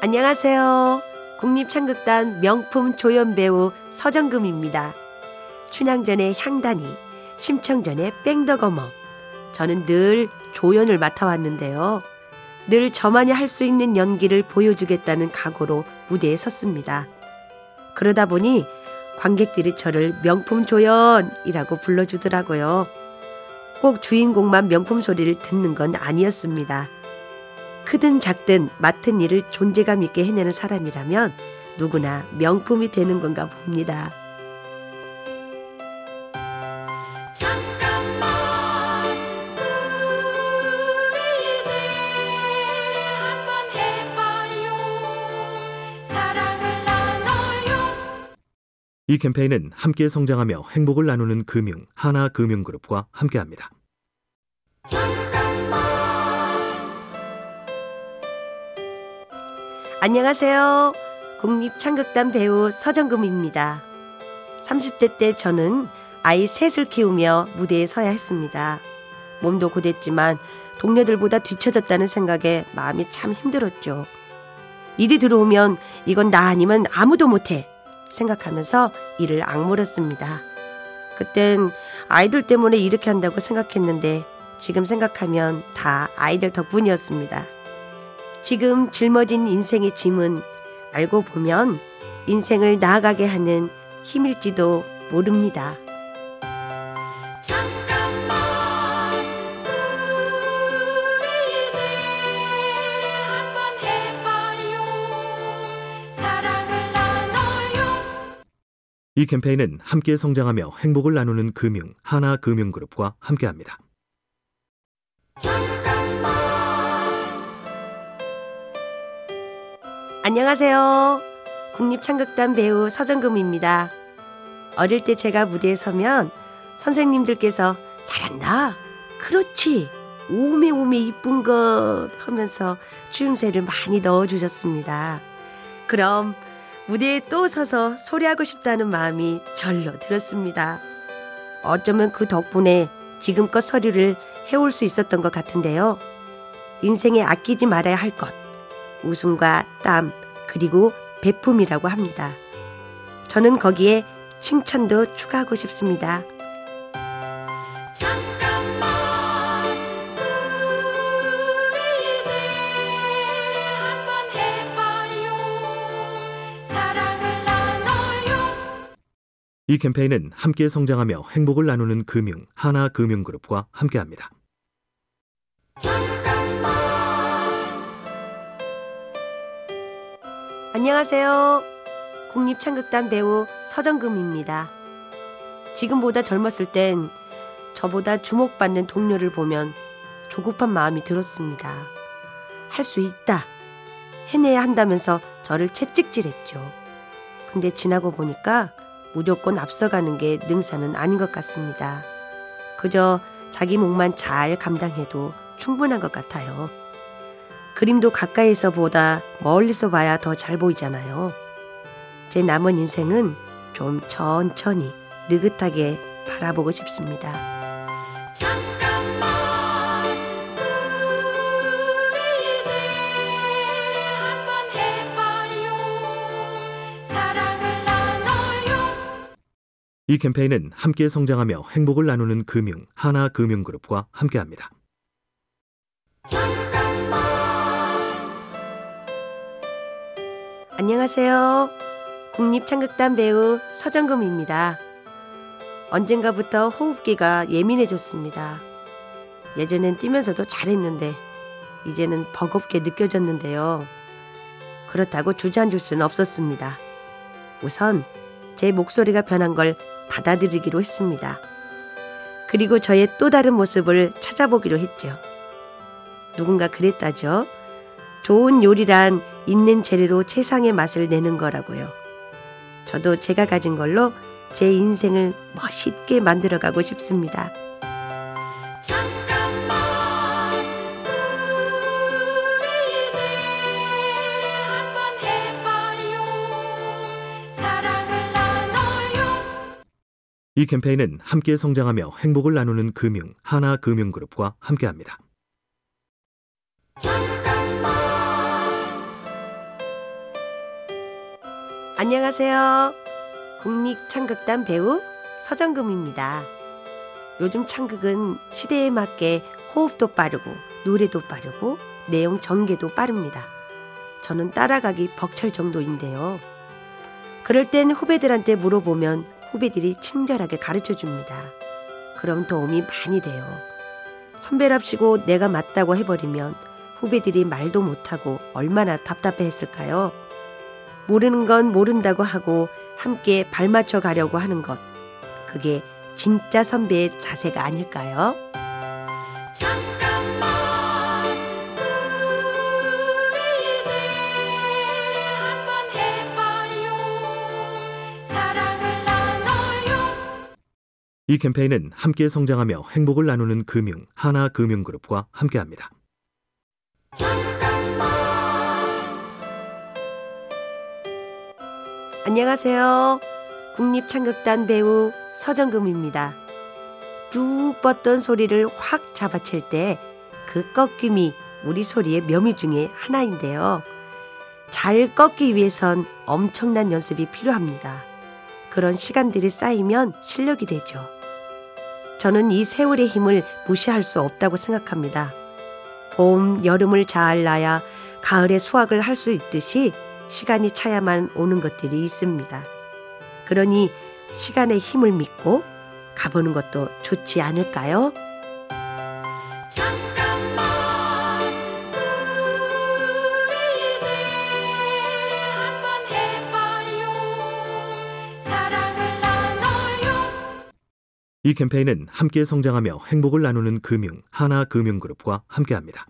안녕하세요. 국립창극단 명품 조연 배우 서정금입니다. 춘향전의 향단이, 심청전의 뺑덕어머. 저는 늘 조연을 맡아왔는데요. 늘 저만이 할 수 있는 연기를 보여주겠다는 각오로 무대에 섰습니다. 그러다 보니 관객들이 저를 명품 조연이라고 불러주더라고요. 꼭 주인공만 명품 소리를 듣는 건 아니었습니다. 크든 작든 맡은 일을 존재감 있게 해내는 사람이라면 누구나 명품이 되는 건가 봅니다. 잠깐만 우리 이제 한번 해봐요 사랑을 나눠요 이 캠페인은 함께 성장하며 행복을 나누는 금융 하나금융그룹과 함께합니다. 안녕하세요. 국립창극단 배우 서정금입니다. 30대 때 저는 아이 셋을 키우며 무대에 서야 했습니다. 몸도 고됐지만 동료들보다 뒤처졌다는 생각에 마음이 참 힘들었죠. 일이 들어오면 이건 나 아니면 아무도 못해 생각하면서 일을 악물었습니다. 그땐 아이들 때문에 이렇게 한다고 생각했는데 지금 생각하면 다 아이들 덕분이었습니다. 지금 짊어진 인생의 짐은 알고 보면 인생을 나아가게 하는 힘일지도 모릅니다. 잠깐만 우리 이제 한번 해봐요 사랑을 나눠요 이 캠페인은 함께 성장하며 행복을 나누는 금융 하나금융그룹과 함께합니다. 안녕하세요. 국립창극단 배우 서정금입니다. 어릴 때 제가 무대에 서면 선생님들께서 잘한다. 그렇지. 오메 오메 이쁜 것 하면서 추임새를 많이 넣어주셨습니다. 그럼 무대에 또 서서 소리하고 싶다는 마음이 절로 들었습니다. 어쩌면 그 덕분에 지금껏 서류를 해올 수 있었던 것 같은데요. 인생에 아끼지 말아야 할 것. 웃음과 땀, 그리고 배품이라고 합니다. 저는 거기에 칭찬도 추가하고 싶습니다. 잠깐만 우리 이제 한번 해봐요 사랑을 나눠요 이 캠페인은 함께 성장하며 행복을 나누는 금융 하나금융그룹과 함께합니다. 안녕하세요. 국립창극단 배우 서정금입니다. 지금보다 젊었을 땐 저보다 주목받는 동료를 보면 조급한 마음이 들었습니다. 할 수 있다. 해내야 한다면서 저를 채찍질했죠. 근데 지나고 보니까 무조건 앞서가는 게 능사는 아닌 것 같습니다. 그저 자기 몫만 잘 감당해도 충분한 것 같아요. 그림도 가까이서 보다 멀리서 봐야 더 잘 보이잖아요. 제 남은 인생은 좀 천천히 느긋하게 바라보고 싶습니다. 잠깐만 우리 이제 한번 해봐요 사랑을 나눠요 이 캠페인은 함께 성장하며 행복을 나누는 금융 하나금융그룹과 함께합니다. 안녕하세요. 국립창극단 배우 서정금입니다. 언젠가부터 호흡기가 예민해졌습니다. 예전엔 뛰면서도 잘했는데 이제는 버겁게 느껴졌는데요. 그렇다고 주저앉을 수는 없었습니다. 우선 제 목소리가 변한 걸 받아들이기로 했습니다. 그리고 저의 또 다른 모습을 찾아보기로 했죠. 누군가 그랬다죠. 좋은 요리란 있는 재료로 최상의 맛을 내는 거라고요. 저도 제가 가진 걸로 제 인생을 멋있게 만들어가고 싶습니다. 잠깐만 우리 이제 한번 해봐요 사랑을 나눠요 이 캠페인은 함께 성장하며 행복을 나누는 금융 하나금융그룹과 함께합니다. 안녕하세요. 국립창극단 배우 서정금입니다. 요즘 창극은 시대에 맞게 호흡도 빠르고 노래도 빠르고 내용 전개도 빠릅니다. 저는 따라가기 벅찰 정도인데요. 그럴 땐 후배들한테 물어보면 후배들이 친절하게 가르쳐 줍니다. 그럼 도움이 많이 돼요. 선배랍시고 내가 맞다고 해버리면 후배들이 말도 못하고 얼마나 답답해 했을까요? 모르는 건 모른다고 하고 함께 발맞춰 가려고 하는 것. 그게 진짜 선배의 자세가 아닐까요? 잠깐만 우리 이제 한번 해봐요 사랑을 나눠요 이 캠페인은 함께 성장하며 행복을 나누는 금융 하나금융그룹과 함께합니다. 안녕하세요. 국립창극단 배우 서정금입니다. 쭉 뻗던 소리를 확 잡아챌 때 그 꺾임이 우리 소리의 묘미 중에 하나인데요. 잘 꺾기 위해선 엄청난 연습이 필요합니다. 그런 시간들이 쌓이면 실력이 되죠. 저는 이 세월의 힘을 무시할 수 없다고 생각합니다. 봄, 여름을 잘 나야 가을에 수확을 할 수 있듯이 시간이 차야만 오는 것들이 있습니다. 그러니 시간의 힘을 믿고 가보는 것도 좋지 않을까요? 잠깐만 우리 이제 한번 해봐요 사랑을 나눠요 이 캠페인은 함께 성장하며 행복을 나누는 금융 하나금융그룹과 함께합니다.